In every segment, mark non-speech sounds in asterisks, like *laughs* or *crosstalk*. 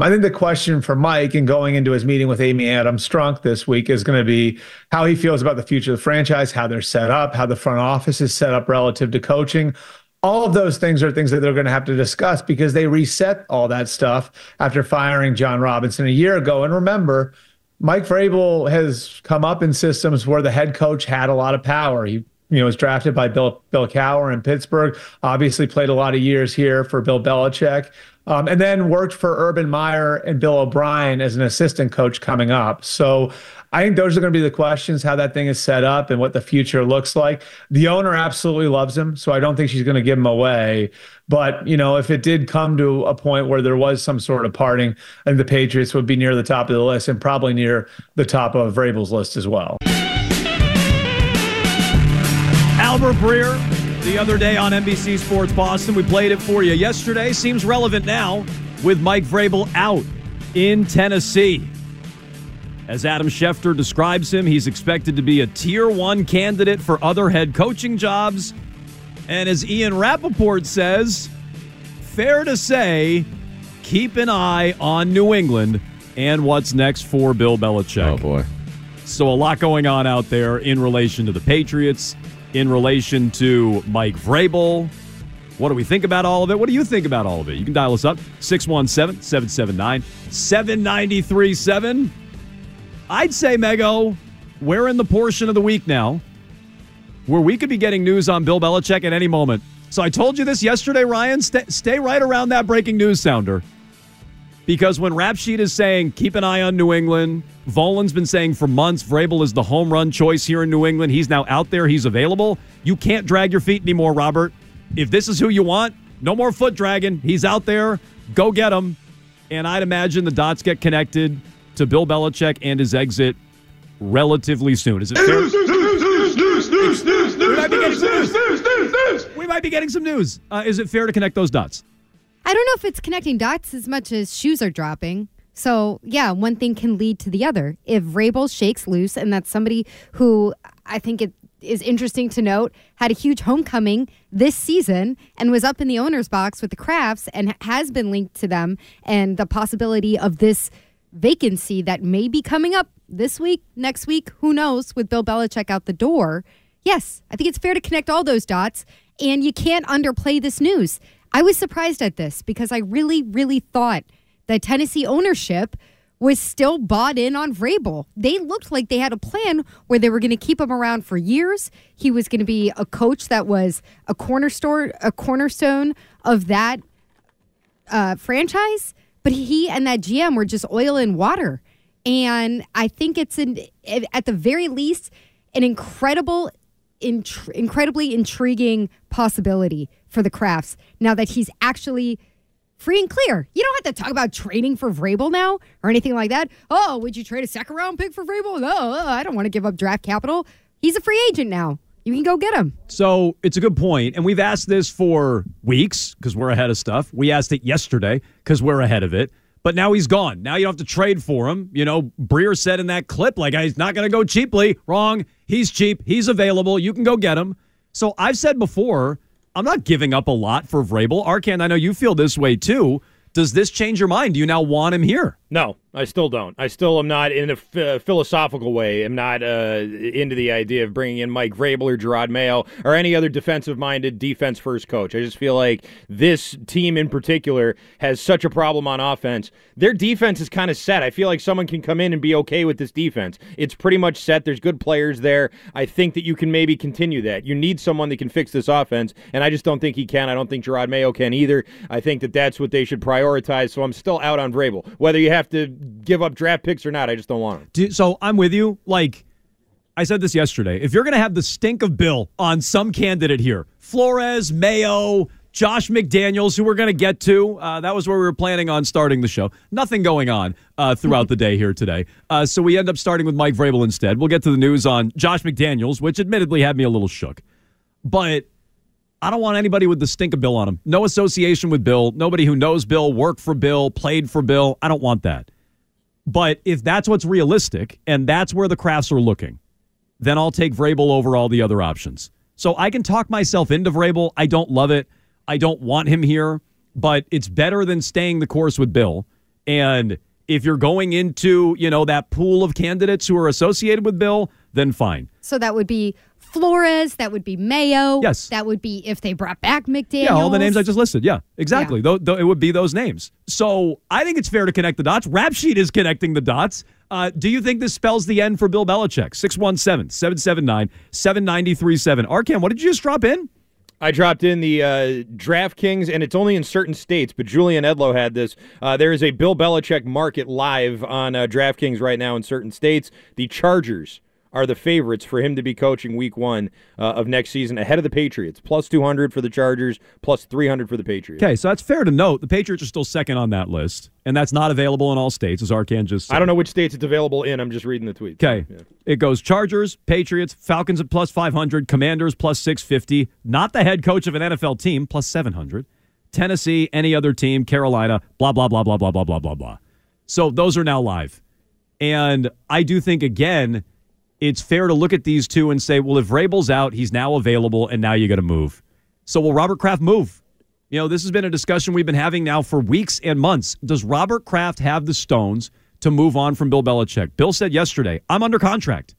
I think the question for Mike and going into his meeting with Amy Adams Strunk this week is going to be how he feels about the future of the franchise, how they're set up, how the front office is set up relative to coaching. All of those things are things that they're going to have to discuss because they reset all that stuff after firing Jon Robinson a year ago. And remember, Mike Vrabel has come up in systems where the head coach had a lot of power. He you know, was drafted by Bill Bill Cowher in Pittsburgh. Obviously, played a lot of years here for Bill Belichick, um, and then worked for Urban Meyer and Bill O'Brien as an assistant coach coming up. So. I think those are going to be the questions how that thing is set up and what the future looks like. The owner absolutely loves him, so I don't think she's going to give him away. But, you know, if it did come to a point where there was some sort of parting, think the Patriots would be near the top of the list and probably near the top of Vrabel's list as well. Albert Breer the other day on NBC Sports Boston. We played it for you yesterday. Seems relevant now with Mike Vrabel out in Tennessee. As Adam Schefter describes him, he's expected to be a tier one candidate for other head coaching jobs. And as Ian Rapoport says, fair to say, keep an eye on New England and what's next for Bill Belichick. Oh, boy. So, a lot going on out there in relation to the Patriots in relation to Mike Vrabel. What do we think about all of it? What do you think about all of it? You can dial us up 617 779 7937. I'd say, Mego, we're in the portion of the week now where we could be getting news on Bill Belichick at any moment. So I told you this yesterday, Ryan. Stay, stay right around that breaking news sounder. Because when Rap Sheet is saying, keep an eye on New England, Volin's been saying for months, Vrabel is the home run choice here in New England. He's now out there, he's available. You can't drag your feet anymore, Robert. If this is who you want, no more foot dragging. He's out there. Go get him. And I'd imagine the dots get connected to Bill Belichick and his exit relatively soon. Is it fair? We might be getting some news. Uh, is it fair to connect those dots? I don't know if it's connecting dots as much as shoes are dropping. So, yeah, one thing can lead to the other. If Vrabel shakes loose, and that's somebody who I think it is interesting to note had a huge homecoming this season and was up in the owner's box with the Krafts and has been linked to them and the possibility of this vacancy that may be coming up this week, next week, who knows, with Bill Belichick out the door. Yes, I think it's fair to connect all those dots, and you can't underplay this news. I was surprised at this because I really, really thought that Tennessee ownership was still bought in on Vrabel. They looked like they had a plan where they were going to keep him around for years. He was going to be a coach that was a cornerstone, a cornerstone of that uh, franchise. But he and that GM were just oil and water. And I think it's an, at the very least an incredible, incredibly intriguing possibility for the Krafts now that he's actually free and clear. You don't have to talk about trading for Vrabel now or anything like that. Oh, would you trade a second round pick for Vrabel? No, oh, I don't want to give up draft capital. He's a free agent now. You can go get him. So it's a good point, and we've asked this for weeks because we're ahead of stuff. We asked it yesterday because we're ahead of it. But now he's gone. Now you don't have to trade for him. You know, Breer said in that clip, like he's not going to go cheaply. Wrong. He's cheap. He's available. You can go get him. So I've said before I'm not giving up a lot for Vrabel. Arcand, I know you feel this way too. Does this change your mind? Do you now want him here? No, I still don't. I still am not in a f- philosophical way. I'm not uh, into the idea of bringing in Mike Vrabel or Jerod Mayo or any other defensive-minded defense-first coach. I just feel like this team in particular has such a problem on offense. Their defense is kind of set. I feel like someone can come in and be okay with this defense. It's pretty much set. There's good players there. I think that you can maybe continue that. You need someone that can fix this offense, and I just don't think he can. I don't think Jerod Mayo can either. I think that that's what they should prioritize. So I'm still out on Vrabel. Whether you have to give up draft picks or not. I just don't want them. so I'm with you. Like I said this yesterday. If you're going to have the stink of Bill on some candidate here, Flores, Mayo, Josh McDaniels, who we're going to get to. Uh, that was where we were planning on starting the show. Nothing going on uh, throughout the day here today. Uh, so we end up starting with Mike Vrabel instead. We'll get to the news on Josh McDaniels, which admittedly had me a little shook. But I don't want anybody with the stink of Bill on him. No association with Bill. Nobody who knows Bill, worked for Bill, played for Bill. I don't want that. But if that's what's realistic and that's where the Krafts are looking, then I'll take Vrabel over all the other options. So I can talk myself into Vrabel. I don't love it. I don't want him here, but it's better than staying the course with Bill. And if you're going into, you know, that pool of candidates who are associated with Bill, then fine. So that would be Flores. That would be Mayo. Yes. That would be if they brought back McDaniel. Yeah, all the names I just listed. Yeah, exactly. Though it would be those names. So I think it's fair to connect the dots. Rap Sheet is connecting the dots. Uh, do you think this spells the end for Bill Belichick? 617 779 7937. Arcand, what did you just drop in? I dropped in the uh, DraftKings, and it's only in certain states, but Julian Edlow had this. Uh, there is a Bill Belichick market live on uh, DraftKings right now in certain states. The Chargers are the favorites for him to be coaching week one uh, of next season ahead of the Patriots. Plus 200 for the Chargers, plus 300 for the Patriots. Okay, so that's fair to note. The Patriots are still second on that list, and that's not available in all states, as Arcand just said. I don't know which states it's available in. I'm just reading the tweet. Okay. Yeah. It goes Chargers, Patriots, Falcons at plus 500, Commanders plus 650, not the head coach of an NFL team, plus 700, Tennessee, any other team, Carolina, blah, blah, blah, blah, blah, blah, blah, blah, blah. So those are now live. And I do think, again, it's fair to look at these two and say, well, if Vrabel's out, he's now available, and now you got to move. So will Robert Kraft move? You know, this has been a discussion we've been having now for weeks and months. Does Robert Kraft have the stones to move on from Bill Belichick? Bill said yesterday, I'm under contract.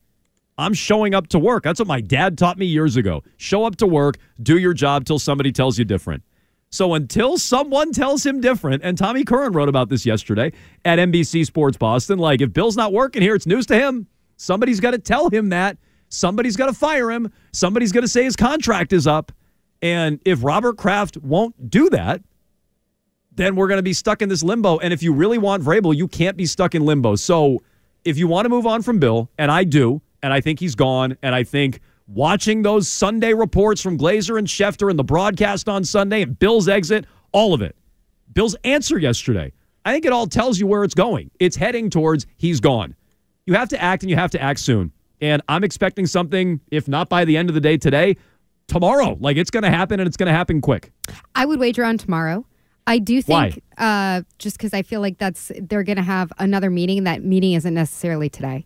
I'm showing up to work. That's what my dad taught me years ago. Show up to work, do your job till somebody tells you different. So until someone tells him different, and Tommy Curran wrote about this yesterday at NBC Sports Boston, like if Bill's not working here, it's news to him. Somebody's got to tell him that. Somebody's got to fire him. Somebody's going to say his contract is up. And if Robert Kraft won't do that, then we're going to be stuck in this limbo. And if you really want Vrabel, you can't be stuck in limbo. So if you want to move on from Bill, and I do, and I think he's gone, and I think watching those Sunday reports from Glazer and Schefter and the broadcast on Sunday and Bill's exit, all of it, Bill's answer yesterday, I think it all tells you where it's going. It's heading towards he's gone you have to act and you have to act soon. And I'm expecting something, if not by the end of the day today, tomorrow. Like it's going to happen and it's going to happen quick. I would wager on tomorrow. I do think uh, just because I feel like that's they're going to have another meeting. That meeting isn't necessarily today,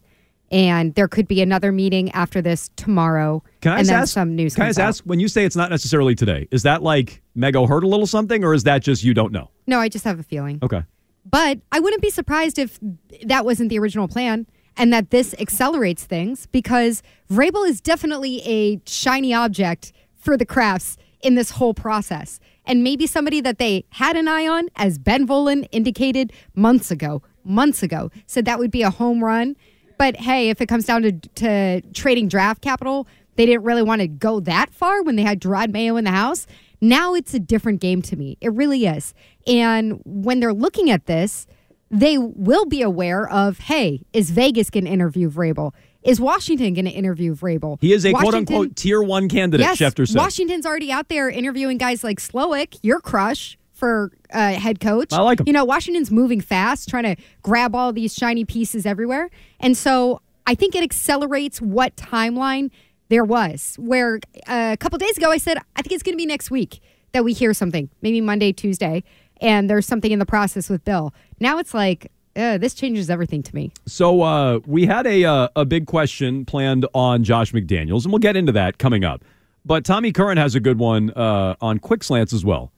and there could be another meeting after this tomorrow. Can I and then ask, some news? Can I ask when you say it's not necessarily today? Is that like Mego heard a little something, or is that just you don't know? No, I just have a feeling. Okay, but I wouldn't be surprised if that wasn't the original plan and that this accelerates things because Vrabel is definitely a shiny object for the Krafts in this whole process. And maybe somebody that they had an eye on, as Ben Volin indicated months ago, months ago, said that would be a home run. But hey, if it comes down to, to trading draft capital, they didn't really want to go that far when they had Jerod Mayo in the house. Now it's a different game to me. It really is. And when they're looking at this, they will be aware of, hey, is Vegas going to interview Vrabel? Is Washington going to interview Vrabel? He is a Washington, quote unquote tier one candidate, yes, Schefter said. Washington's already out there interviewing guys like Slowik, your crush for uh, head coach. I like him. You know, Washington's moving fast, trying to grab all these shiny pieces everywhere. And so I think it accelerates what timeline there was. Where uh, a couple days ago I said, I think it's going to be next week that we hear something, maybe Monday, Tuesday and there's something in the process with Bill. Now it's like, uh, this changes everything to me. So uh, we had a uh, a big question planned on Josh McDaniels, and we'll get into that coming up. But Tommy Curran has a good one uh, on quick slants as well.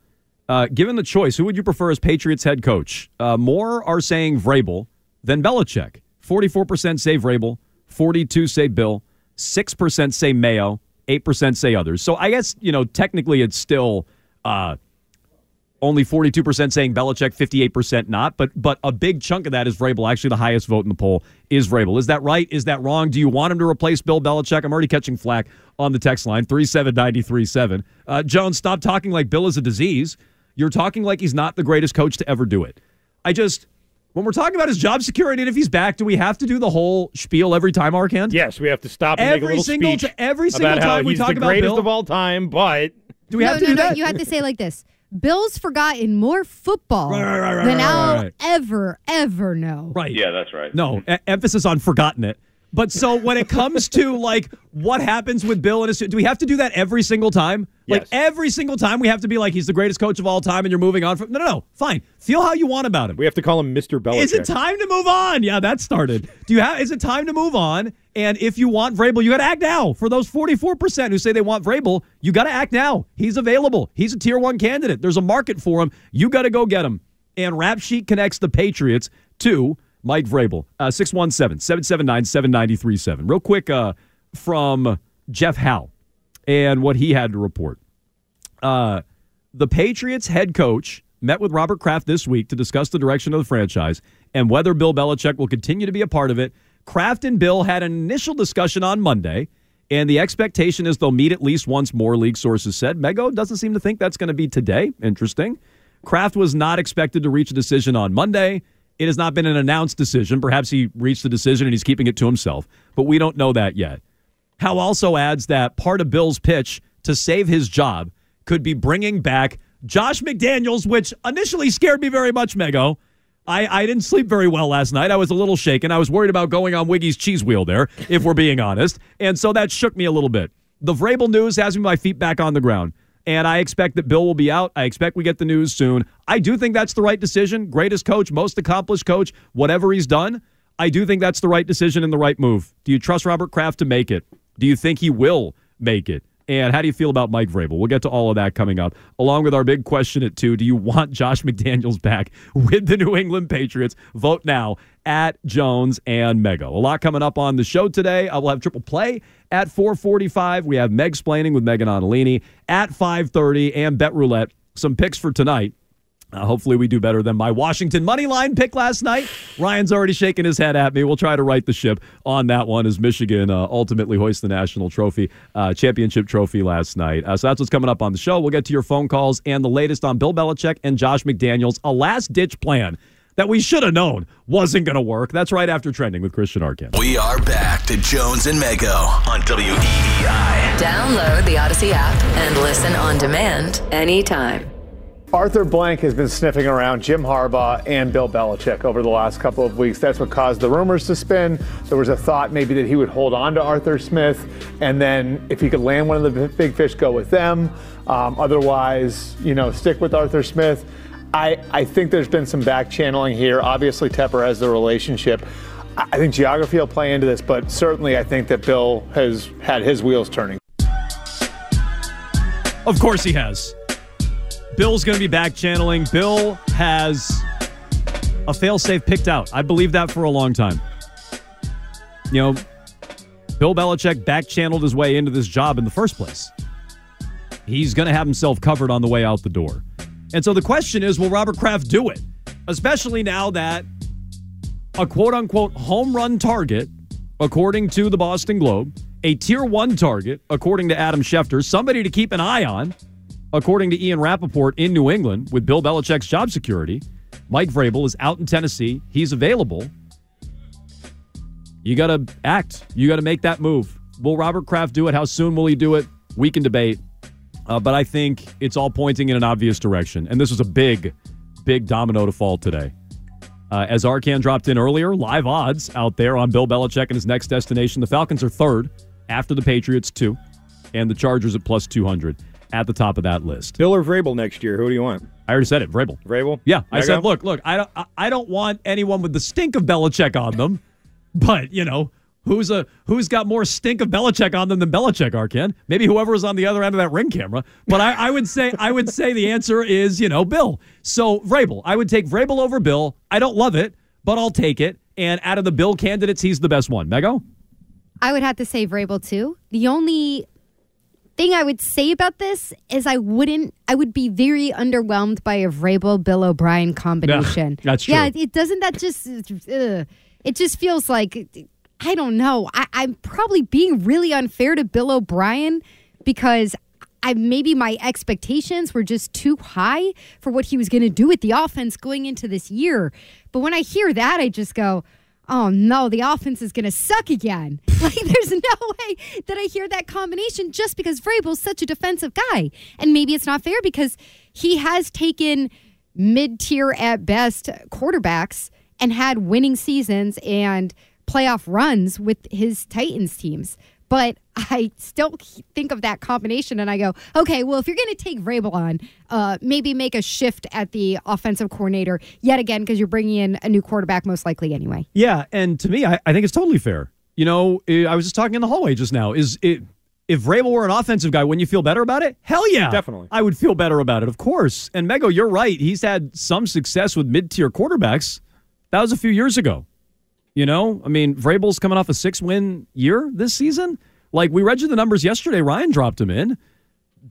Uh, given the choice, who would you prefer as Patriots head coach? Uh, more are saying Vrabel than Belichick. Forty-four percent say Vrabel, forty-two say Bill, six percent say Mayo, eight percent say others. So I guess you know technically it's still only 42% saying Belichick, 58% not. But but a big chunk of that is Vrabel. Actually, the highest vote in the poll is Vrabel. Is that right? Is that wrong? Do you want him to replace Bill Belichick? I'm already catching flack on the text line, 37937. Uh, Jones, stop talking like Bill is a disease. You're talking like he's not the greatest coach to ever do it. I just, when we're talking about his job security and if he's back, do we have to do the whole spiel every time, Arcand? Yes, we have to stop and every make a little single speech t- every single about time how we he's talk the about greatest Bill. of all time, but do we no, have to no, do no. that? You have to say like this. Bill's forgotten more football Right, right, right, right, than right, I'll right. ever, ever know. Right. Yeah, that's right. No, e- emphasis on forgotten it. But so when it comes to like what happens with Bill and his, do we have to do that every single time? Like every single time we have to be like he's the greatest coach of all time and you're moving on from No, no, no. Fine. Feel how you want about him. we have to call him Mr. Belichick. Is it time to move on? Yeah, that started. Do you have is it time to move on? And if you want Vrabel, you got to act now. For those 44% who say they want Vrabel, you got to act now. He's available. He's a tier 1 candidate. There's a market for him. You got to go get him. And Rap Sheet connects the Patriots to Mike Vrabel. Uh, 617 779 7937. Real quick uh, from Jeff Howe and what he had to report. Uh, the Patriots head coach met with Robert Kraft this week to discuss the direction of the franchise and whether Bill Belichick will continue to be a part of it. Kraft and Bill had an initial discussion on Monday, and the expectation is they'll meet at least once more, league sources said. Mego doesn't seem to think that's going to be today. Interesting. Kraft was not expected to reach a decision on Monday. It has not been an announced decision. Perhaps he reached the decision and he's keeping it to himself, but we don't know that yet. Howe also adds that part of Bill's pitch to save his job could be bringing back Josh McDaniels, which initially scared me very much, Mego. I, I didn't sleep very well last night. I was a little shaken. I was worried about going on Wiggy's cheese wheel there, if we're being honest. And so that shook me a little bit. The Vrabel news has me my feet back on the ground. And I expect that Bill will be out. I expect we get the news soon. I do think that's the right decision. Greatest coach, most accomplished coach, whatever he's done. I do think that's the right decision and the right move. Do you trust Robert Kraft to make it? Do you think he will make it? And how do you feel about Mike Vrabel? We'll get to all of that coming up, along with our big question at two. Do you want Josh McDaniels back with the New England Patriots? Vote now at Jones and Mego. A lot coming up on the show today. Uh, I will have triple play at 445. We have Meg explaining with Megan Onalini at 530 and Bet Roulette. Some picks for tonight. Uh, hopefully, we do better than my Washington money line pick last night. Ryan's already shaking his head at me. We'll try to right the ship on that one as Michigan uh, ultimately hoists the national trophy, uh, championship trophy last night. Uh, so that's what's coming up on the show. We'll get to your phone calls and the latest on Bill Belichick and Josh McDaniels, a last ditch plan that we should have known wasn't going to work. That's right after trending with Christian Arcand. We are back to Jones and Mego on WEEI. Download the Odyssey app and listen on demand anytime. Arthur Blank has been sniffing around Jim Harbaugh and Bill Belichick over the last couple of weeks. That's what caused the rumors to spin. There was a thought maybe that he would hold on to Arthur Smith, and then if he could land one of the big fish, go with them. Um, otherwise, you know, stick with Arthur Smith. I, I think there's been some back channeling here. Obviously, Tepper has the relationship. I think geography will play into this, but certainly I think that Bill has had his wheels turning. Of course he has. Bill's going to be back channeling. Bill has a failsafe picked out. I believe that for a long time. You know, Bill Belichick back channeled his way into this job in the first place. He's going to have himself covered on the way out the door. And so the question is will Robert Kraft do it? Especially now that a quote unquote home run target, according to the Boston Globe, a tier one target, according to Adam Schefter, somebody to keep an eye on According to Ian Rapoport in New England, with Bill Belichick's job security, Mike Vrabel is out in Tennessee. He's available. You got to act. You got to make that move. Will Robert Kraft do it? How soon will he do it? We can debate. Uh, but I think it's all pointing in an obvious direction. And this was a big, big domino to fall today. Uh, as Arcand dropped in earlier, live odds out there on Bill Belichick and his next destination. The Falcons are third after the Patriots, two, and the Chargers at plus 200 at the top of that list. Bill or Vrabel next year? Who do you want? I already said it, Vrabel. Vrabel? Yeah, I said, look, look, I don't, I don't want anyone with the stink of Belichick on them, but you know, who's a who's got more stink of Belichick on them than Belichick, Arcand? Maybe whoever was on the other end of that ring camera. But I, I would say, I would say the answer is, you know, Bill. So Vrabel, I would take Vrabel over Bill. I don't love it, but I'll take it. And out of the Bill candidates, he's the best one. Mego. I would have to say Vrabel too. The only thing I would say about this is I wouldn't, I would be very underwhelmed by a Vrabel Bill O'Brien combination. Yeah, that's true. Yeah, it doesn't that just, uh, it just feels like, I don't know. I, I'm probably being really unfair to Bill O'Brien because I maybe my expectations were just too high for what he was going to do with the offense going into this year. But when I hear that, I just go, oh no, the offense is going to suck again. *laughs* Like, there's no way that I hear that combination just because Vrabel's such a defensive guy. And maybe it's not fair because he has taken mid tier at best quarterbacks and had winning seasons and playoff runs with his Titans teams. But I still think of that combination and I go, okay, well, if you're going to take Vrabel on, uh, maybe make a shift at the offensive coordinator yet again because you're bringing in a new quarterback most likely anyway. Yeah, and to me, I, I think it's totally fair. You know, I was just talking in the hallway just now. Is it If Vrabel were an offensive guy, wouldn't you feel better about it? Hell yeah. Definitely. I would feel better about it, of course. And Mego, you're right. He's had some success with mid tier quarterbacks. That was a few years ago. You know, I mean, Vrabel's coming off a six win year this season. Like we read you the numbers yesterday. Ryan dropped him in.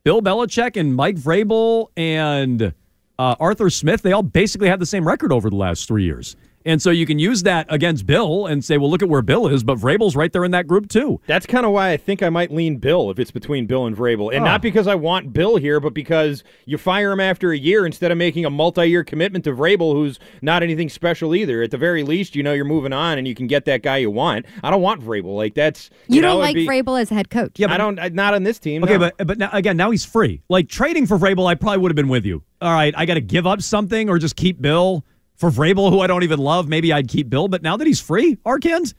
Bill Belichick and Mike Vrabel and uh, Arthur Smith, they all basically have the same record over the last three years. And so you can use that against Bill and say, well, look at where Bill is, but Vrabel's right there in that group too. That's kind of why I think I might lean Bill if it's between Bill and Vrabel. And not oh. because I want Bill here, but because you fire him after a year instead of making a multi year commitment to Vrabel, who's not anything special either. At the very least, you know you're moving on and you can get that guy you want. I don't want Vrabel. Like, that's. You, know, don't it'd like be- Vrabel as head coach. Yeah, I don't, I- not on this team. Okay, no. but but now, again, now he's free. Like trading for Vrabel, I probably would have been with you. All right, I got to give up something or just keep Bill for Vrabel, who I don't even love. Maybe I'd keep Bill, but now that he's free, Arkans,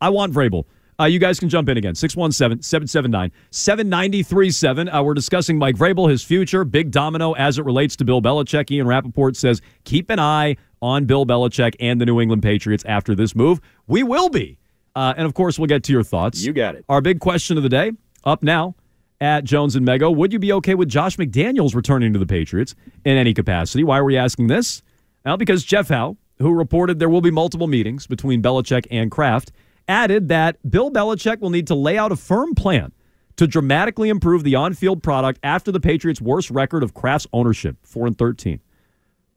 I want Vrabel. Uh, you guys can jump in again. 617 779 7937. Uh, We're discussing Mike Vrabel, his future, big domino as it relates to Bill Belichick. Ian Rapoport says keep an eye on Bill Belichick and the New England Patriots after this move. We will be. Uh, and of course, we'll get to your thoughts. You got it. Our big question of the day up now at Jones and Mego. Would you be okay with Josh McDaniels returning to the Patriots in any capacity? Why are we asking this? Well, because Jeff Howe, who reported there will be multiple meetings between Belichick and Kraft, added that Bill Belichick will need to lay out a firm plan to dramatically improve the on-field product after the Patriots' worst record of Kraft's ownership, 4 and 13.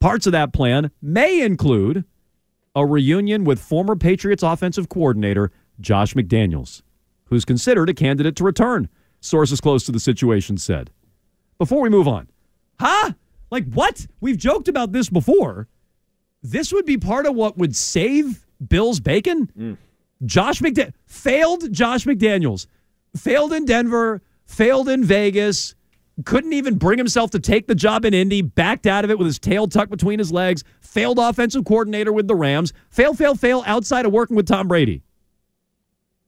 Parts of that plan may include a reunion with former Patriots offensive coordinator Josh McDaniels, who's considered a candidate to return, sources close to the situation said. Before we move on, huh? Like what? We've joked about this before. This would be part of what would save Bill's bacon. Mm. Josh McDaniels failed. Josh McDaniels failed in Denver, failed in Vegas, couldn't even bring himself to take the job in Indy, backed out of it with his tail tucked between his legs, failed offensive coordinator with the Rams, fail, fail, fail outside of working with Tom Brady.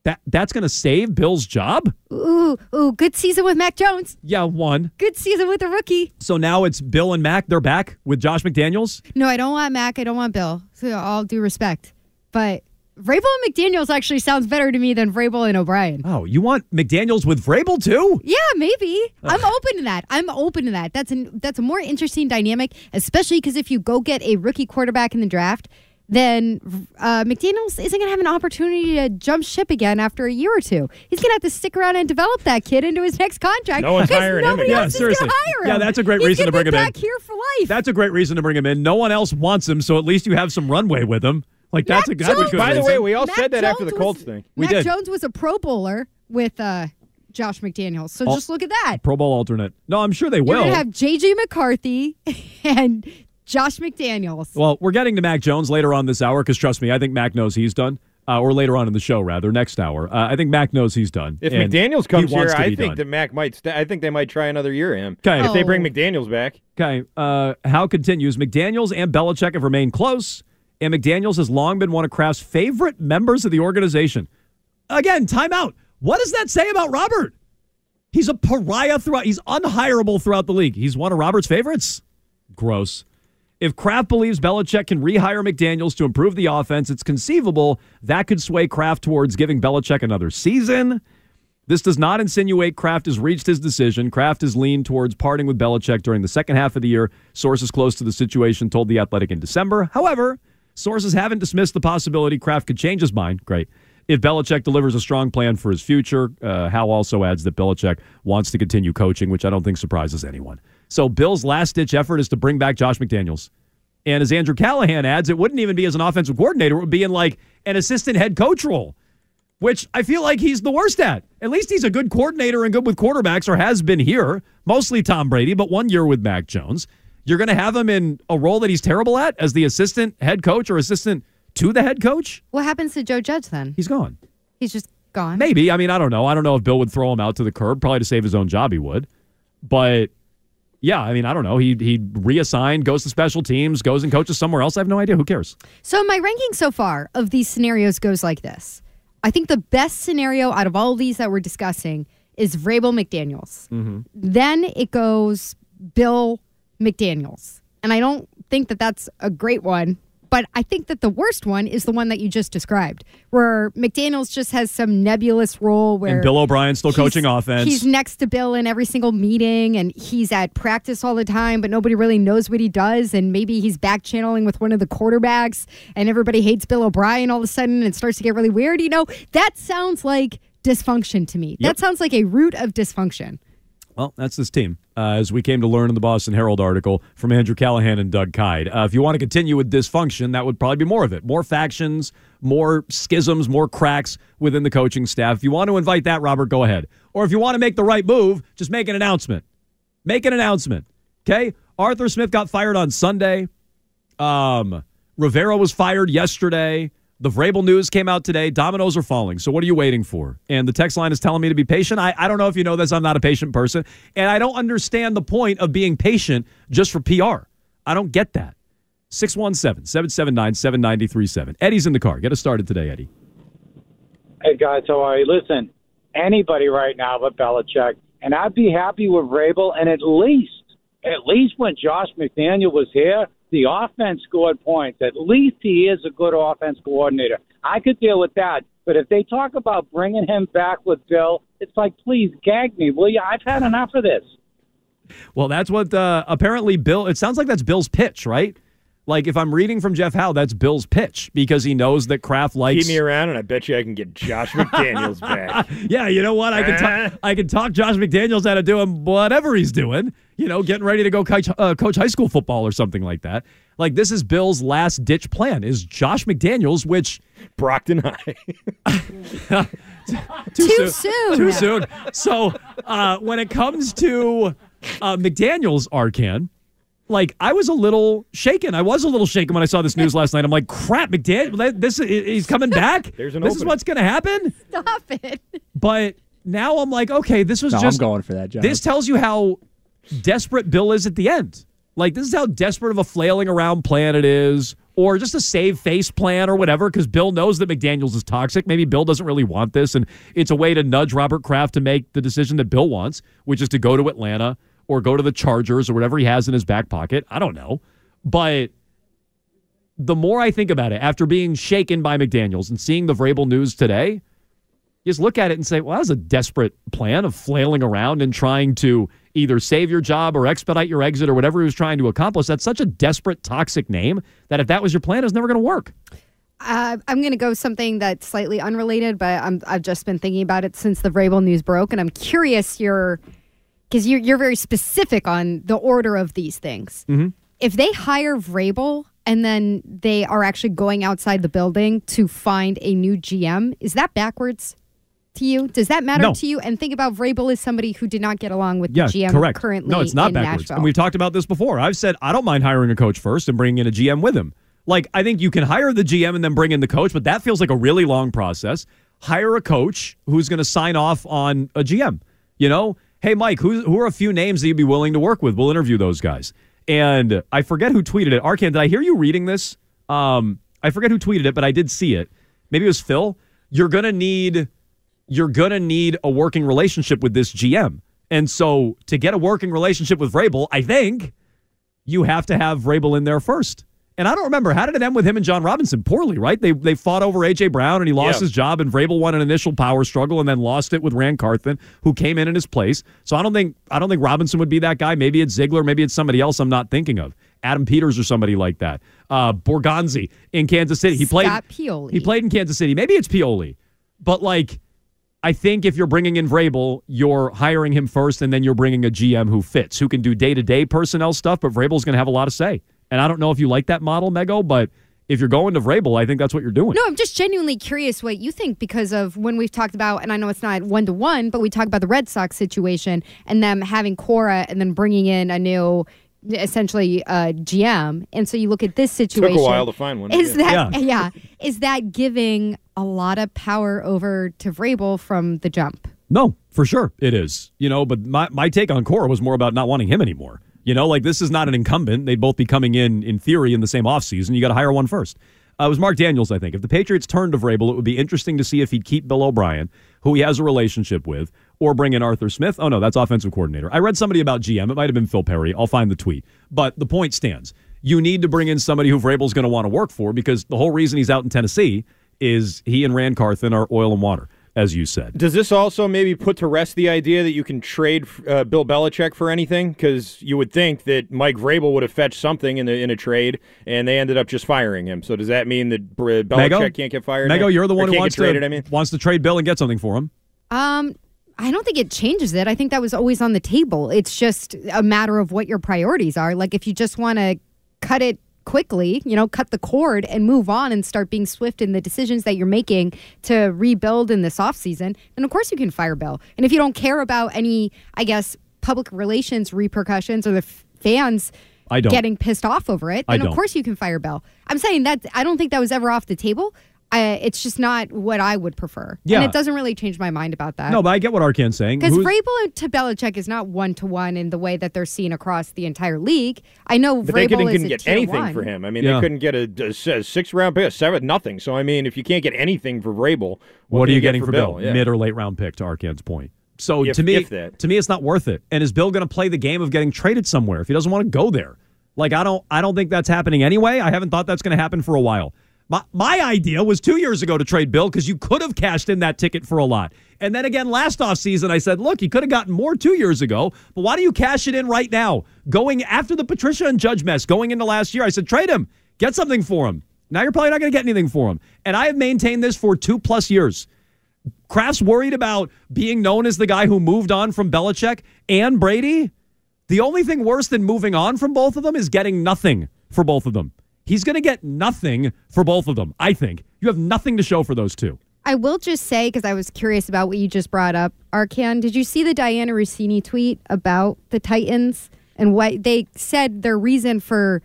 That that's going to save Bill's job? Ooh, ooh, good season with Mac Jones. Yeah, one. Good season with the rookie. So now it's Bill and Mac. They're back with Josh McDaniels. No, I don't want Mac. I don't want Bill. So all due respect, but Vrabel and McDaniel's actually sounds better to me than Vrabel and O'Brien. Oh, you want McDaniels with Vrabel too? Yeah, maybe. I'm open to that. I'm open to that. That's an that's a more interesting dynamic, especially because if you go get a rookie quarterback in the draft, then uh, McDaniel's isn't going to have an opportunity to jump ship again after a year or two. He's going to have to stick around and develop that kid into his next contract. No one's 'cause hiring him nobody again. else Yeah, is seriously. hire him. Yeah, that's a great He's reason to bring be him in. back here for life. That's a great reason to bring him in. No one else wants him, so at least you have some runway with him. Like that's Mac a, that's a Jones- good By the way, we all Mac said that after the Colts was- thing. We Mac did. Jones was a Pro Bowler with uh, Josh McDaniels. So Oh. just look at that. Pro Bowl alternate. No, I'm sure they You're will. going to have J.J. McCarthy *laughs* and Josh McDaniels. well, we're getting to Mac Jones later on this hour because trust me, I think Mac knows he's done. Uh, or later on in the show, rather next hour. Uh, I think Mac knows he's done. If and McDaniels he comes here, I think done. that Mac might. St- I think they might try another year him. Okay. If they bring Oh. McDaniels back, Okay. Uh, How continues. McDaniels and Belichick have remained close, and McDaniels has long been one of Kraft's favorite members of the organization. Again, timeout. What does that say about Robert? He's a pariah throughout. He's unhireable throughout the league. He's one of Robert's favorites. Gross. If Kraft believes Belichick can rehire McDaniels to improve the offense, it's conceivable that could sway Kraft towards giving Belichick another season. This does not insinuate Kraft has reached his decision. Kraft has leaned towards parting with Belichick during the second half of the year. Sources close to the situation told The Athletic in December. However, sources haven't dismissed the possibility Kraft could change his mind. Great. If Belichick delivers a strong plan for his future, uh, Howe also adds that Belichick wants to continue coaching, which I don't think surprises anyone. So Bill's last ditch effort is to bring back Josh McDaniels. And as Andrew Callahan adds, it wouldn't even be as an offensive coordinator, it would be in like an assistant head coach role which I feel like he's the worst at. At least he's a good coordinator and good with quarterbacks, or has been here, mostly Tom Brady, but one year with Mac Jones. You're going to have him in a role that he's terrible at as the assistant head coach or assistant to the head coach? What happens to Joe Judge then? He's gone. He's just gone. Maybe. I mean, I don't know. I don't know if Bill would throw him out to the curb. Probably to save his own job, he would. But yeah, I mean, I don't know. He he reassigned, goes to special teams, goes and coaches somewhere else. I have no idea. Who cares? So my ranking so far of these scenarios goes like this. I think the best scenario out of all of these that we're discussing is Vrabel McDaniels. Mm-hmm. Then it goes Bill McDaniels. And I don't think that that's a great one, but I think that the worst one is the one that you just described, where McDaniels just has some nebulous role where And Bill O'Brien's still coaching offense. He's next to Bill in every single meeting, and he's at practice all the time, but nobody really knows what he does. And maybe he's back channeling with one of the quarterbacks, and everybody hates Bill O'Brien all of a sudden, and it starts to get really weird. You know, that sounds like dysfunction to me. Yep. That sounds like a root of dysfunction. Well, that's this team, uh, as we came to learn in the Boston Herald article from Andrew Callahan and Doug Kyed. Uh, if you want to continue with dysfunction, that would probably be more of it. More factions, more schisms, more cracks within the coaching staff. If you want to invite that, Robert, go ahead. Or if you want to make the right move, just make an announcement. Make an announcement. Okay? Arthur Smith got fired on Sunday. Um, Rivera was fired yesterday. The Vrabel news came out today. Dominoes are falling. So what are you waiting for? And the text line is telling me to be patient. I, I don't know if you know this. I'm not a patient person. And I don't understand the point of being patient just for PR. I don't get that. 617 779 7937. Eddie's in the car. Get us started today, Eddie. Hey guys, how are you? Listen, anybody right now but Belichick, and I'd be happy with Rabel. And at least, at least when Josh McDaniel was here, the offense scored points. At least he is a good offense coordinator. I could deal with that. But if they talk about bringing him back with Bill, it's like, please gag me, will you? I've had enough of this. Well, that's what uh, apparently Bill. It sounds like that's Bill's pitch, right? Like if I'm reading from Jeff Howe, that's Bill's pitch because he knows that Kraft likes. Keep me around, and I bet you I can get Josh *laughs* McDaniels back. Yeah, you know what? I can talk. I can talk Josh McDaniels out of doing whatever he's doing. You know, getting ready to go coach, uh, coach high school football or something like that. Like this is Bill's last ditch plan. Is Josh McDaniels, which Brockton High. *laughs* too, Too soon. Too soon. So uh, when it comes to uh, McDaniels, Arcand, like I was a little shaken. I was a little shaken when I saw this news last night. I'm like, crap, McDaniel, this he's coming back. *laughs* There's an this is what's going to happen. Stop it. But now I'm like, okay, this was No, just I'm going for that, John. This tells you how desperate Bill is at the end. Like this is how desperate of a flailing around plan it is, or just a save face plan or whatever. Because Bill knows that McDaniel's is toxic. Maybe Bill doesn't really want this, and it's a way to nudge Robert Kraft to make the decision that Bill wants, which is to go to Atlanta or go to the Chargers or whatever he has in his back pocket. I don't know, but the more I think about it, after being shaken by McDaniel's and seeing the Vrabel news today, just look at it and say, well, that was a desperate plan of flailing around and trying to either save your job or expedite your exit or whatever he was trying to accomplish. That's such a desperate, toxic name that if that was your plan, it's never going to work. Uh, I'm going to go something that's slightly unrelated, but I'm, I've just been thinking about it since the Vrabel news broke, and I'm curious your because you're you're very specific on the order of these things. Mm-hmm. If they hire Vrabel and then they are actually going outside the building to find a new GM, is that backwards to you? Does that matter No. to you? And think about Vrabel as somebody who did not get along with Yeah, the GM correct. currently. no, it's not backwards. Nashville. And we've talked about this before. I've said I don't mind hiring a coach first and bringing in a GM with him. Like I think you can hire the GM and then bring in the coach, but that feels like a really long process. Hire a coach who's going to sign off on a GM. You know, hey Mike, who who are a few names that you'd be willing to work with? We'll interview those guys. And I forget who tweeted it. Arcand, did I hear you reading this? Um, I forget who tweeted it, but I did see it. Maybe it was Phil. You're gonna need you're to need a working relationship with this GM. And so to get a working relationship with Vrabel, I think you have to have Vrabel in there first. And I don't remember how did it end with him and Jon Robinson poorly, right? They they fought over AJ Brown and he lost Yeah. his job and Vrabel won an initial power struggle and then lost it with Ran Carthon, who came in in his place. So I don't think I don't think Robinson would be that guy. Maybe it's Ziegler, maybe it's somebody else I'm not thinking of. Adam Peters or somebody like that. Uh, Borgonzi in Kansas City. He played Scott Pioli. He played in Kansas City. Maybe it's Pioli. But like I think if you're bringing in Vrabel, you're hiring him first, and then you're bringing a GM who fits, who can do day to day personnel stuff. But Vrabel's going to have a lot of say. And I don't know if you like that model, Mego, but if you're going to Vrabel, I think that's what you're doing. No, I'm just genuinely curious what you think because of when we've talked about, and I know it's not one to one, but we talk about the Red Sox situation and them having Cora and then bringing in a new, essentially, uh, GM. And so you look at this situation. Took a while to find one. Is yeah. that yeah. Is that giving a lot of power over to Vrabel from the jump? No, for sure it is. You know, but my, my take on Cora was more about not wanting him anymore. You know, like this is not an incumbent. They'd both be coming in, in theory, in the same offseason. You got to hire one first. Uh, it was Mark Daniels, I think. If the Patriots turned to Vrabel, it would be interesting to see if he'd keep Bill O'Brien, who he has a relationship with, or bring in Arthur Smith. Oh, no, that's offensive coordinator. I read somebody about GM. It might have been Phil Perry. I'll find the tweet. But the point stands. you need to bring in somebody who Vrabel's going to want to work for because the whole reason he's out in Tennessee is he and Ran Carthon are oil and water, as you said. Does this also maybe put to rest the idea that you can trade uh, Bill Belichick for anything? Because you would think that Mike Vrabel would have fetched something in the in a trade, and they ended up just firing him. So does that mean that Br- Belichick Mego? can't get fired? Mego, now? you're the Or one who wants traded. to I mean, wants to trade Bill and get something for him. Um, I don't think it changes it. I think that was always on the table. It's just a matter of what your priorities are. Like if you just want to cut it quickly, you know, cut the cord and move on and start being swift in the decisions that you're making to rebuild in this offseason, then of course you can fire Bill. And if you don't care about any, I guess, public relations repercussions or the f- fans I don't. getting pissed off over it, then of course you can fire Bill. I'm saying that I don't think that was ever off the table. I, it's just not what I would prefer. Yeah. And it doesn't really change my mind about that. No, but I get what Arcand's saying. Because Who's- Vrabel to Belichick is not one to one in the way that they're seen across the entire league. I know but they Vrabel couldn't, is couldn't a get tier anything one. for him. I mean, Yeah. they couldn't get a six round pick, a seven, nothing. So I mean, if you can't get anything for Vrabel, what, can are you get getting for Bill? Yeah. Mid or late round pick to Arcand's point. So If- to me, if that. to me, it's not worth it. And is Bill going to play the game of getting traded somewhere if he doesn't want to go there? Like I don't, I don't think that's happening anyway. I haven't thought that's going to happen for a while. My, my idea was two years ago to trade Bill because you could have cashed in that ticket for a lot. And then again, last offseason, I said, look, he could have gotten more two years ago, but why do you cash it in right now? Going after the Patricia and Judge mess, going into last year, I said, trade him, get something for him. Now you're probably not going to get anything for him. And I have maintained this for two plus years. Kraft's worried about being known as the guy who moved on from Belichick and Brady. The only thing worse than moving on from both of them is getting nothing for both of them. He's going to get nothing for both of them, I think. You have nothing to show for those two. I will just say, because I was curious about what you just brought up, Arcand, did you see the Dianna Russini tweet about the Titans and what they said their reason for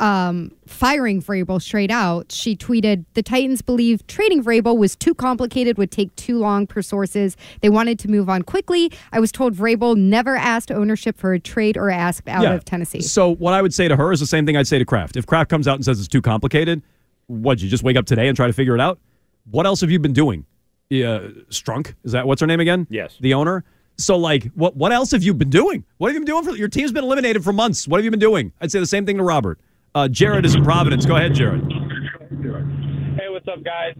um, firing Vrabel straight out? She tweeted, The Titans believe trading Vrabel was too complicated, would take too long per sources. They wanted to move on quickly. I was told Vrabel never asked ownership for a trade or asked out of Tennessee. So what I would say to her is the same thing I'd say to Kraft. If Kraft comes out and says it's too complicated, what'd you just wake up today and try to figure it out? What else have you been doing? Yeah, Strunk is that what's her name again? Yes. the owner. So like, what what else have you been doing? What have you been doing for your team's been eliminated for months? What have you been doing? I'd say the same thing to Robert. Uh, Jared is in Providence. Go ahead, Jared. Hey, what's up, guys?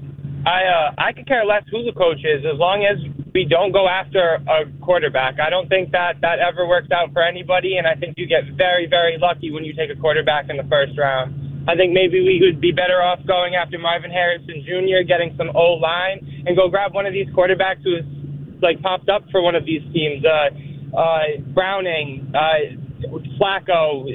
I uh, I could care less who the coach is as long as we don't go after a quarterback. I don't think that that ever works out for anybody, and I think you get very, very lucky when you take a quarterback in the first round. I think maybe we would be better off going after Marvin Harrison Jr., getting some O line, and go grab one of these quarterbacks who's like popped up for one of these teams. Uh, uh, Browning, uh, Flacco,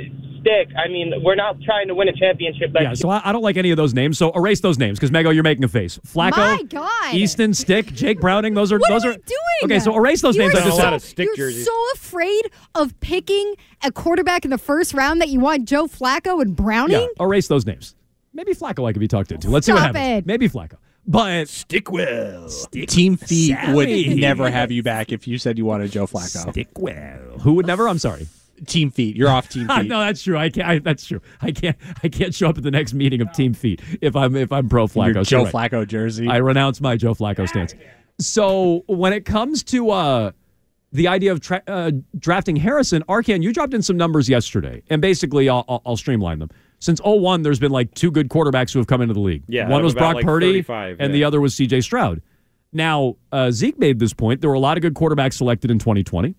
Stick. I mean, we're not trying to win a championship. Like Yeah, so I, I don't like any of those names. So erase those names because Mego, you're making a face. Flacco, My God. Easton, Stick, Jake Browning. Those are What those are are you doing? Okay, so erase those You names. are I just a lot said. of stick You're jerseys. so afraid of picking a quarterback in the first round that you want Joe Flacco and Browning. Yeah, erase those names. Maybe Flacco I could be talked into. Let's see what happens. it. Maybe Flacco. But Stickwell. Team Feet would never have you back if you said you wanted Joe Flacco. Stickwell. Who would never? I'm sorry. Team Feet, you're off Team *laughs* Feet. no, that's true. I can't. I, that's true. I can't. I can't show up at the next meeting of Team Feet if I'm if I'm pro Flacco. Your Joe right. Flacco jersey. I renounce my Joe Flacco stance. So when it comes to uh, the idea of tra- uh, drafting Harrison, Arcand, you dropped in some numbers yesterday, and basically I'll, I'll, I'll streamline them. Since 01, there's been like two good quarterbacks who have come into the league. Yeah, one was Brock like, Purdy, and yeah. the other was C.J. Stroud. Now uh, Zeke made this point. There were a lot of good quarterbacks selected in 2020.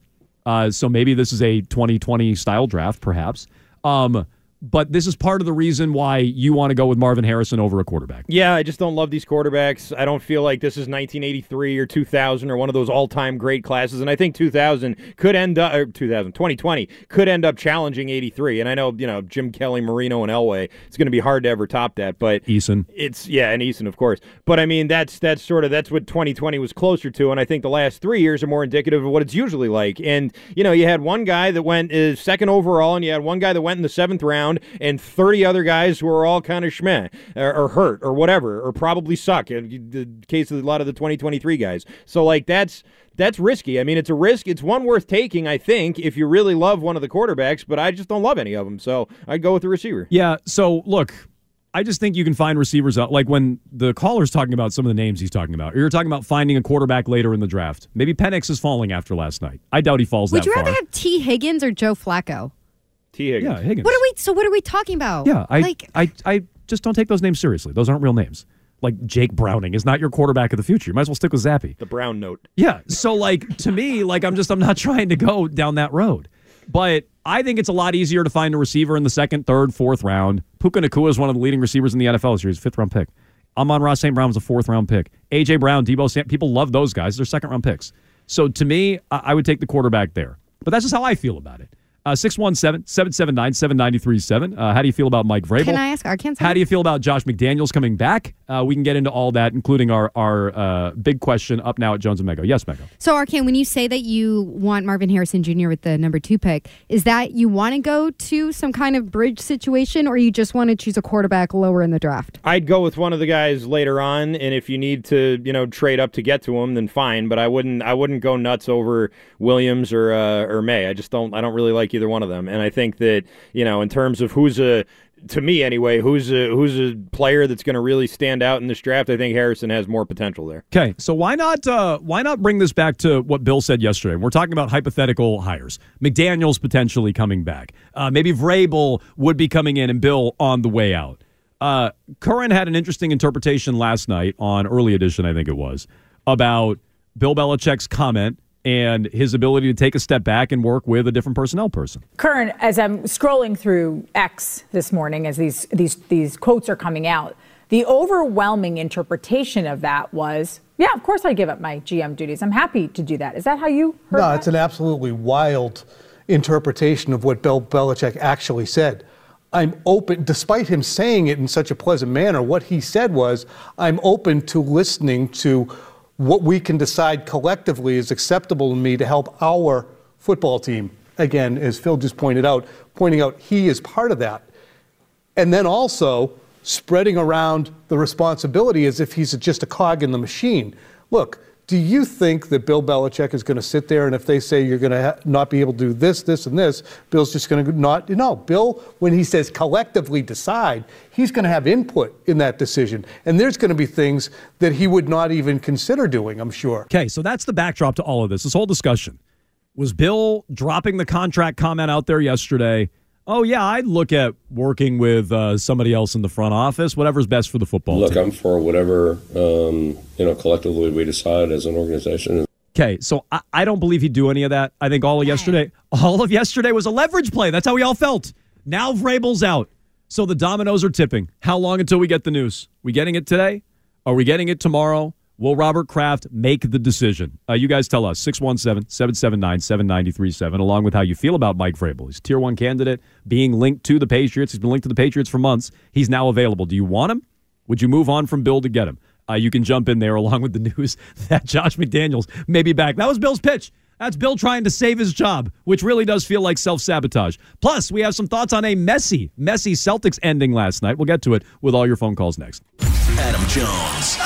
Uh, so maybe this is a 2020 style draft, perhaps. Um, but this is part of the reason why you want to go with Marvin Harrison over a quarterback. Yeah, I just don't love these quarterbacks. I don't feel like this is 1983 or 2000 or one of those all-time great classes. And I think 2000 could end up, or 2000, 2020 could end up challenging 83. And I know, you know, Jim Kelly, Marino, and Elway. It's going to be hard to ever top that. But Eason. it's yeah, and Eason, of course. But I mean, that's that's sort of that's what 2020 was closer to, and I think the last three years are more indicative of what it's usually like. And you know, you had one guy that went is second overall, and you had one guy that went in the seventh round, and 30 other guys who are all kind of schmeh or, or hurt or whatever, or probably suck. In the case of a lot of the 2023 guys. So like that's. That's risky. I mean, it's a risk. It's one worth taking, I think, if you really love one of the quarterbacks. But I just don't love any of them, so I'd go with the receiver. Yeah. So look, I just think you can find receivers out. Like when the caller's talking about some of the names he's talking about, or you're talking about finding a quarterback later in the draft. Maybe Penix is falling after last night. I doubt he falls Would that you rather have Tee Higgins or Joe Flacco? Tee Higgins. Yeah, Higgins. What are we? So what are we talking about? Yeah, I, like I, I just don't take those names seriously. Those aren't real names. Like Jake Browning is not your quarterback of the future. You might as well stick with Zappe. The Brown note. Yeah. So like to me, like I'm just I'm not *laughs* trying to go down that road. But I think it's a lot easier to find a receiver in the second, third, fourth round. Puka Nacua is one of the leading receivers in the NFL this year. He's a fifth round pick. Amon-Ra St. Brown was a fourth round pick. AJ Brown, Deebo Sam, people love those guys. They're second round picks. So to me, I I would take the quarterback there. But that's just how I feel about it. Uh, 617 779 7937. Uh, How do you feel about Mike Vrabel? Can I ask Arkansas? How do you feel about Josh McDaniels coming back? Uh, we can get into all that, including our our uh, big question up now at Jones and Mego. Yes, Mego. So, Arcand, when you say that you want Marvin Harrison Jr. with the number two pick, is that you want to go to some kind of bridge situation, or you just want to choose a quarterback lower in the draft? I'd go with one of the guys later on, and if you need to, you know, trade up to get to him, then fine. But I wouldn't, I wouldn't go nuts over Williams or uh, or May. I just don't, I don't really like either one of them. And I think that, you know, in terms of who's a to me anyway, who's a who's a player that's going to really stand out in this draft? I think Harrison has more potential there. Okay, so why not uh, why not bring this back to what Bill said yesterday? We're talking about hypothetical hires. McDaniels potentially coming back. Uh, maybe Vrabel would be coming in, and Bill on the way out. Uh, Curran had an interesting interpretation last night on early edition, I think it was, about Bill Belichick's comment and his ability to take a step back and work with a different personnel person. Curran, as I'm scrolling through X this morning, as these these these quotes are coming out, the overwhelming interpretation of that was, yeah, of course I give up my GM duties. I'm happy to do that. Is that how you heard No, that? it's an absolutely wild interpretation of what Bill Belichick actually said. I'm open, despite him saying it in such a pleasant manner, what he said was, I'm open to listening to what we can decide collectively is acceptable to me to help our football team. Again, as Phil just pointed out, pointing out he is part of that. And then also spreading around the responsibility as if he's just a cog in the machine. Look, do you think that Bill Belichick is going to sit there and if they say you're going to ha- not be able to do this, this, and this, Bill's just going to not? No, Bill, when he says collectively decide, he's going to have input in that decision. And there's going to be things that he would not even consider doing, I'm sure. Okay, so that's the backdrop to all of this. This whole discussion was Bill dropping the contract comment out there yesterday. Oh yeah, I'd look at working with uh, somebody else in the front office, whatever's best for the football Look, team. I'm for whatever um, you know collectively we decide as an organization. Okay, so I, I don't believe he'd do any of that. I think all of yesterday, all of yesterday was a leverage play. That's how we all felt. Now Vrabel's out, so the dominoes are tipping. How long until we get the news? We getting it today? Are we getting it tomorrow? Will Robert Kraft make the decision? Uh, you guys tell us 617 779 7937, along with how you feel about Mike Vrabel. He's tier one candidate being linked to the Patriots. He's been linked to the Patriots for months. He's now available. Do you want him? Would you move on from Bill to get him? Uh, you can jump in there *laughs* along with the news *laughs* that Josh McDaniels may be back. That was Bill's pitch. That's Bill trying to save his job, which really does feel like self sabotage. Plus, we have some thoughts on a messy, messy Celtics ending last night. We'll get to it with all your phone calls next. Adam Jones.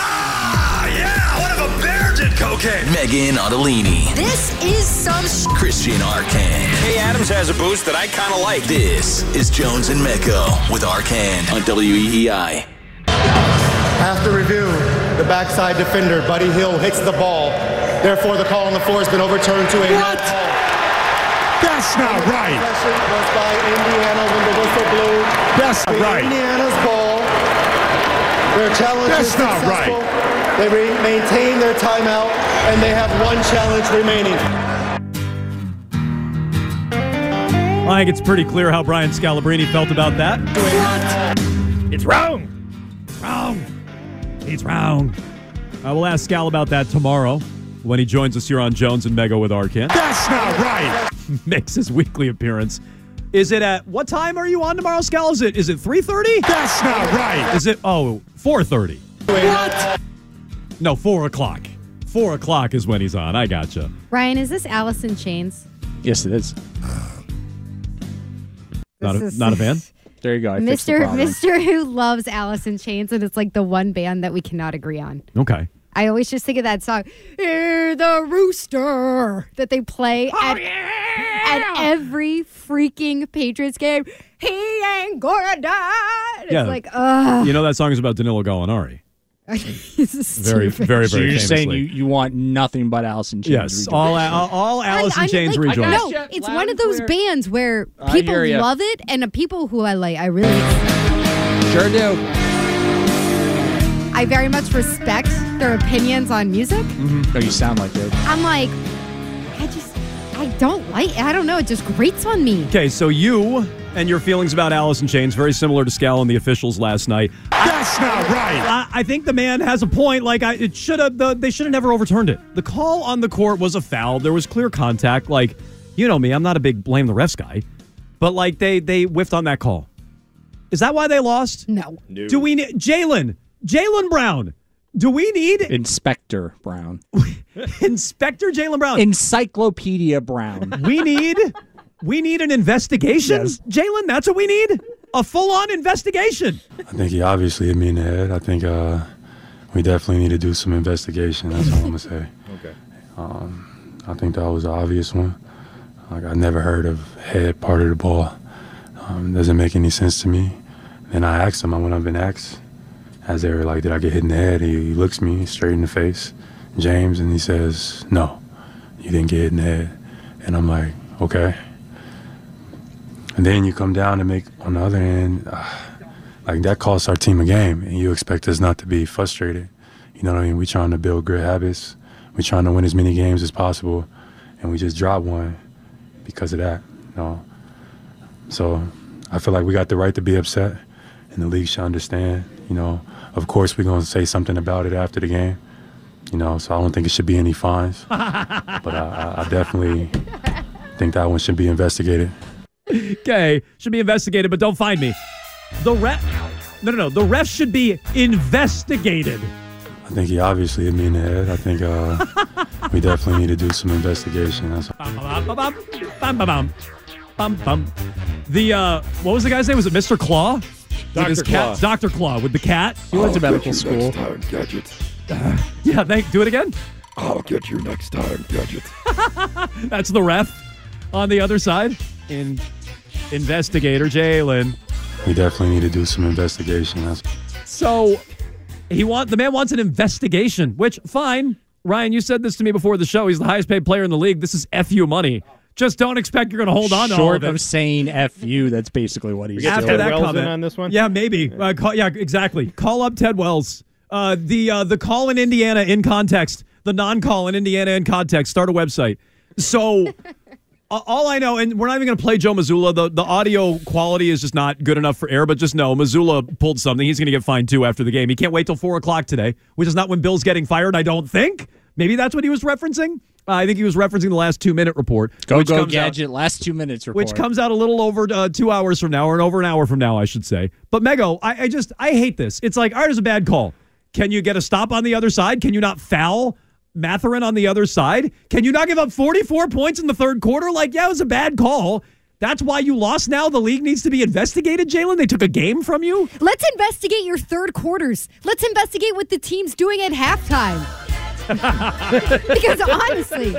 Cocaine? Megan Ottolini. This is some sh- Christian Arcand. Hey, Adams has a boost that I kind of like. This is Jones and Mego with Arcand on WEEI. After review, the backside defender, Buddy Hield, hits the ball. Therefore, the call on the floor has been overturned to a What? That's not right. Possession was by Indiana when the whistle blew. That's not right. Indiana's ball. Their challenge That's is not successful. They re- maintain their timeout, and they have one challenge remaining. I think it's pretty clear how Brian Scalabrine felt about that. It's wrong. Wrong. It's wrong. I will ask Scal about that tomorrow when he joins us here on Jones and Mego with Arcand. That's not right. *laughs* Makes his weekly appearance. Is it at what time are you on tomorrow, Scal? Is it is it 3:30? That's not right. Is it oh 4:30? What? No, four o'clock. Four o'clock is when he's on. I gotcha. Ryan, is this Alice in Chains? Yes, it is. Not a, This is- not a fan. *laughs* There you go. I Mr. Mr. who loves Alice in Chains, and it's like the one band that we cannot agree on. Okay. I always just think of that song, Hear the Rooster, that they play Oh, at, at every freaking Patriots game. He ain't gonna die. It's Yeah. like, ugh. You know that song is about Danilo Gallinari. This is Very, very, So very you're just saying you, you want nothing but Alice in Chains. Yes, all all, all Alice I- in Chains like, rejoice. No, it's one of those bands where people love it, and the people who I like, I really, Sure do. I very much respect their opinions on music. Oh, you sound like it. I'm like, I just, I don't like. I don't know. It just grates on me. Okay, so you and your feelings about Alice in Chains very similar to Scal and the officials last night. That's not right. I, I think the man has a point. Like I, it should have. The, they should have never overturned it. The call on the court was a foul. There was clear contact. Like you know me, I'm not a big blame the refs guy, but like they they whiffed on that call. Is that why they lost? No. Do we need Jaylen? Jaylen Brown? Do we need Inspector Brown. *laughs* Inspector Jaylen Brown? Encyclopedia Brown. we need we need an investigation, Yes. Jaylen. That's what we need. A full on investigation. I think he obviously hit me in the head. I think uh, we definitely need to do some investigation. That's all I'm gonna say. Okay. Um, I think that was the obvious one. Like I never heard of head part of the ball. Um, doesn't make any sense to me. Then I asked him. I went up and asked, as they were like, "Did I get hit in the head?" He, he looks me straight in the face, James, and he says, "No, you didn't get hit in the head." And I'm like, "Okay." And then you come down and make on the other end, uh, like that costs our team a game, and you expect us not to be frustrated. You know what I mean? We're trying to build good habits. We're trying to win as many games as possible, and we just dropped one because of that. You know? So I feel like we got the right to be upset, and the league should understand. You know, of course we're gonna say something about it after the game. You know, so I don't think it should be any fines, but I, I definitely think that one should be investigated. *laughs* Okay, should be investigated, but don't find me. The ref. No, no, no. The refs should be investigated. I think he obviously hit me in the head. I think uh, we definitely need to do some investigation. That's. The uh, what was the guy's name? Was it Mr. Claw? Dr. his cat, Claw. Dr. Claw with the cat. He went to medical school. Time, Gadget. *laughs* Yeah, thank. Do it again. I'll get you next time, Gadget. *laughs* That's the ref on the other side. In investigator Jaylen. we definitely need to do some investigation. That's So he want the man wants an investigation, which fine. Ryan, you said this to me before the show. He's the highest paid player in the league. This is fu money. Just don't expect you're going to hold on to all Short of it. of saying "f you," that's basically what he's get After that Wells in comment on this one? yeah, maybe. Uh, call, yeah, exactly. Call up Ted Wells. Uh, the uh, the call in Indiana in context, the non call in Indiana in context. Start a website. So. All I know, and we're not even going to play Joe Mazzulla. The the audio quality is just not good enough for air. But just know, Mazzulla pulled something. He's going to get fined too after the game. He can't wait till four o'clock today, which is not when Bill's getting fired. I don't think. Maybe that's what he was referencing. Uh, I think he was referencing the last two minute report. Go which go comes out- gadget. Last two minutes report. which comes out a little over uh, two hours from now, or an over an hour from now, I should say. But Mego, I, I just I hate this. It's like, all right, it's a bad call. Can you get a stop on the other side? Can you not foul Mathurin on the other side? Can you not give up 44 points in the third quarter? Like, yeah, it was a bad call. That's why you lost now. The league needs to be investigated, Jaylen. They took a game from you. Let's investigate your third quarters. Let's investigate what the team's doing at halftime. *laughs* because honestly,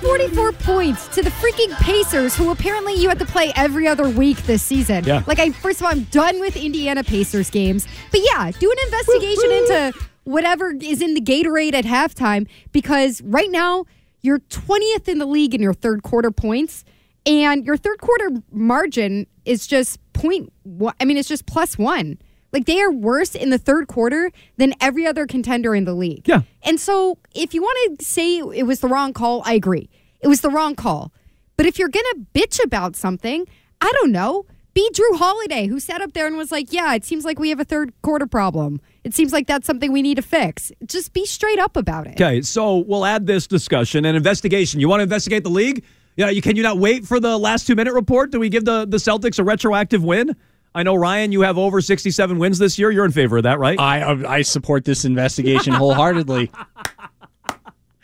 44 points to the freaking Pacers, who apparently you had to play every other week this season. Yeah. Like, I first of all, I'm done with Indiana Pacers games. But yeah, do an investigation into whatever is in the Gatorade at halftime because right now you're 20th in the league in your third quarter points, and your third quarter margin is just point. One, I mean, it's just plus one. Like they are worse in the third quarter than every other contender in the league. Yeah. And so if you want to say it was the wrong call, I agree. It was the wrong call. But if you're going to bitch about something, I don't know. Be Jrue Holiday, who sat up there and was like, Yeah, it seems like we have a third quarter problem. It seems like that's something we need to fix. Just be straight up about it. Okay, so we'll add this discussion and investigation. You want to investigate the league? Yeah, you can you not wait for the last two minute report? Do we give the, the Celtics a retroactive win? I know Ryan, you have over sixty seven wins this year. You're in favor of that, right? I I support this investigation wholeheartedly. *laughs*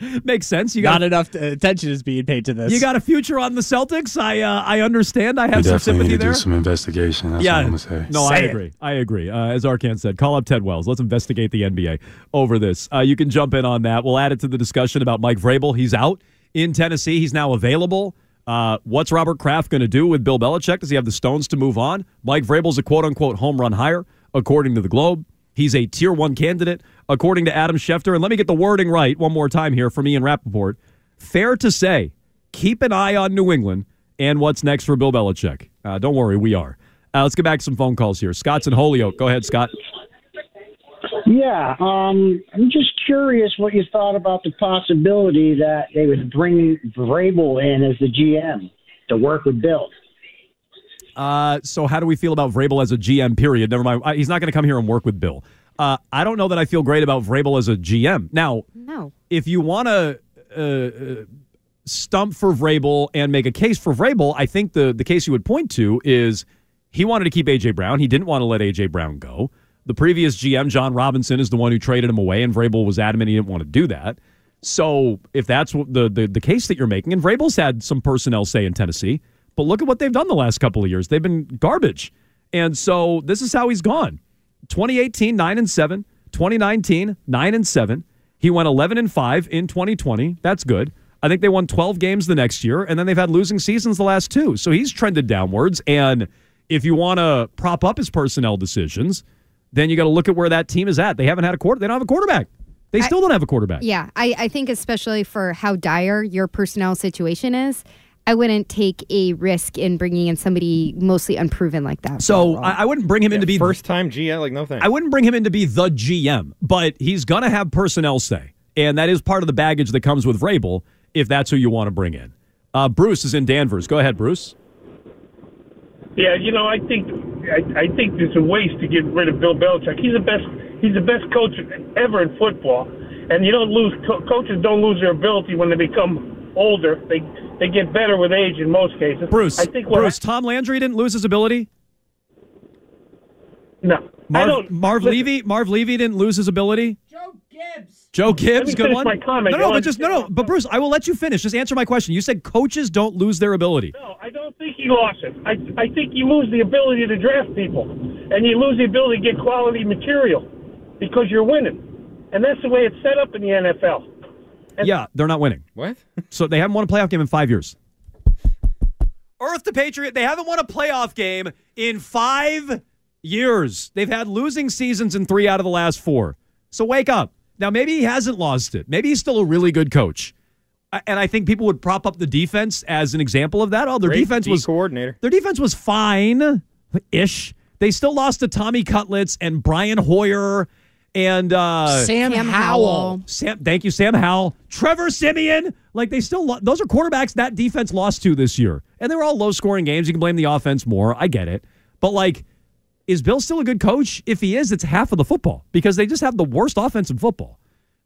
*laughs* Makes sense. You Not got enough attention is being paid to this. you got a future on the Celtics. I uh, I understand. I have we have some definitely sympathy need to there. do some investigation. That's yeah, all I'm gonna say. no, I Say it. agree. I agree. Uh, as Arcand said, call up Ted Wells. Let's investigate the NBA over this. Uh, you can jump in on that. We'll add it to the discussion about Mike Vrabel. He's out in Tennessee. He's now available. Uh, what's Robert Kraft going to do with Bill Belichick? Does he have the stones to move on? Mike Vrabel's a quote unquote home run hire, according to the Globe. He's a tier one candidate, according to Adam Schefter. And let me get the wording right one more time here from Ian Rapoport. Fair to say, keep an eye on New England and what's next for Bill Belichick. Uh, don't worry, we are. Uh, let's get back to some phone calls here. Scott's in Holyoke. Go ahead, Scott. Yeah, um, I'm just curious what you thought about the possibility that they would bring Vrabel in as the GM to work with Bill. Uh, so how do we feel about Vrabel as a GM? Period. Never mind. Uh, He's not going to come here and work with Bill. Uh, I don't know that I feel great about Vrabel as a GM. Now, no. if you want to uh, uh, stump for Vrabel and make a case for Vrabel, I think the the case you would point to is he wanted to keep AJ Brown. He didn't want to let AJ Brown go. The previous GM, Jon Robinson, is the one who traded him away, and Vrabel was adamant he didn't want to do that. So if that's what the, the the case that you're making, and Vrabel's had some personnel say in Tennessee, but look at what they've done the last couple of years. They've been garbage. And so this is how he's gone. 2018, 9 and 7. 2019, 9 and 7. He went 11 and 5 in 2020. That's good. I think they won 12 games the next year, and then they've had losing seasons the last two. So he's trended downwards. And if you want to prop up his personnel decisions, then you got to look at where that team is at. They haven't had a quarter. They don't have a quarterback. They still don't have a quarterback. Yeah, I, I think especially for how dire your personnel situation is, I wouldn't take a risk in bringing in somebody mostly unproven like that. So I, I wouldn't bring him in to be first time GM. Like no thanks. I wouldn't bring him in to be the GM, but he's going to have personnel say. And that is part of the baggage that comes with Vrabel if that's who you want to bring in. Uh, Bruce is in Danvers. Go ahead, Bruce. Yeah, you know, I think I, I think there's a waste to get rid of Bill Belichick. He's the best. He's the best coach ever in football, and you don't lose. Co- coaches don't lose their ability when they become older. They they get better with age in most cases. Bruce, I think what Bruce, Tom Landry didn't lose his ability. No, I Marv, don't. Marv Levy, Marv Levy didn't lose his ability. Joe Gibbs. Joe Gibbs, good one. my comment. No, no, You'll but just no, no. But Bruce, I will let you finish. Just answer my question. You said coaches don't lose their ability. No, I don't think he lost it. I I think you lose the ability to draft people, and you lose the ability to get quality material because you're winning, and that's the way it's set up in the NFL. Yeah, they're not winning. What? *laughs* So they haven't won a playoff game in five years. Earth to Patriot, they haven't won a playoff game in five years. They've had losing seasons in three out of the last four. So wake up. Now, maybe he hasn't lost it. Maybe he's still a really good coach. And I think people would prop up the defense as an example of that. Oh, their Great defense D was coordinator. Their defense was fine ish. They still lost to Tommy Cutlets and Brian Hoyer and uh, Sam Sam Howell. Howell. Sam, thank you, Sam Howell. Trevor Siemian. Like they still, lo- those are quarterbacks that defense lost to this year, and they were all low scoring games. You can blame the offense more. I get it, but like, is Bill still a good coach? If he is, it's half of the football because they just have the worst offense in football.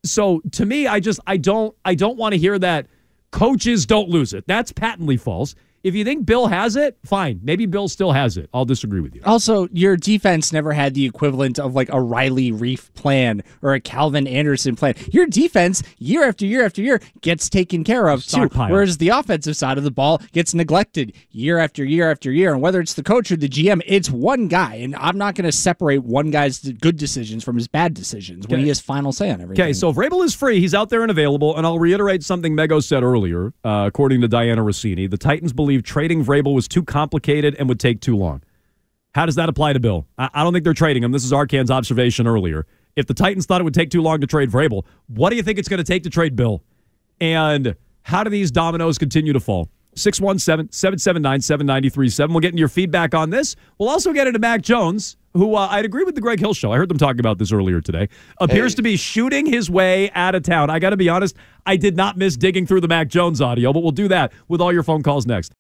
So to me, I just I don't I don't want to hear that coaches don't lose it. That's patently false. If you think Bill has it, fine. Maybe Bill still has it. I'll disagree with you. Also, your defense never had the equivalent of like a Riley Reiff plan or a Calvin Anderson plan. Your defense, year after year after year, gets taken care of too. Whereas the offensive side of the ball gets neglected year after year after year. And whether it's the coach or the GM, it's one guy. And I'm not going to separate one guy's good decisions from his bad decisions when he has final say on everything. Okay, so if Vrabel is free, he's out there and available. And I'll reiterate something Mego said earlier. Uh, according to Dianna Russini, the Titans believe trading Vrabel was too complicated and would take too long. How does that apply to Bill? I, I don't think they're trading him. This is Arcand's observation earlier. If the Titans thought it would take too long to trade Vrabel, what do you think it's going to take to trade Bill? And how do these dominoes continue to fall? 617 779 7937. We'll get into your feedback on this. We'll also get into Mac Jones, who uh, I'd agree with the Greg Hill show. I heard them talking about this earlier today. Appears to be shooting his way out of town. I got to be honest, I did not miss digging through the Mac Jones audio, but we'll do that with all your phone calls next.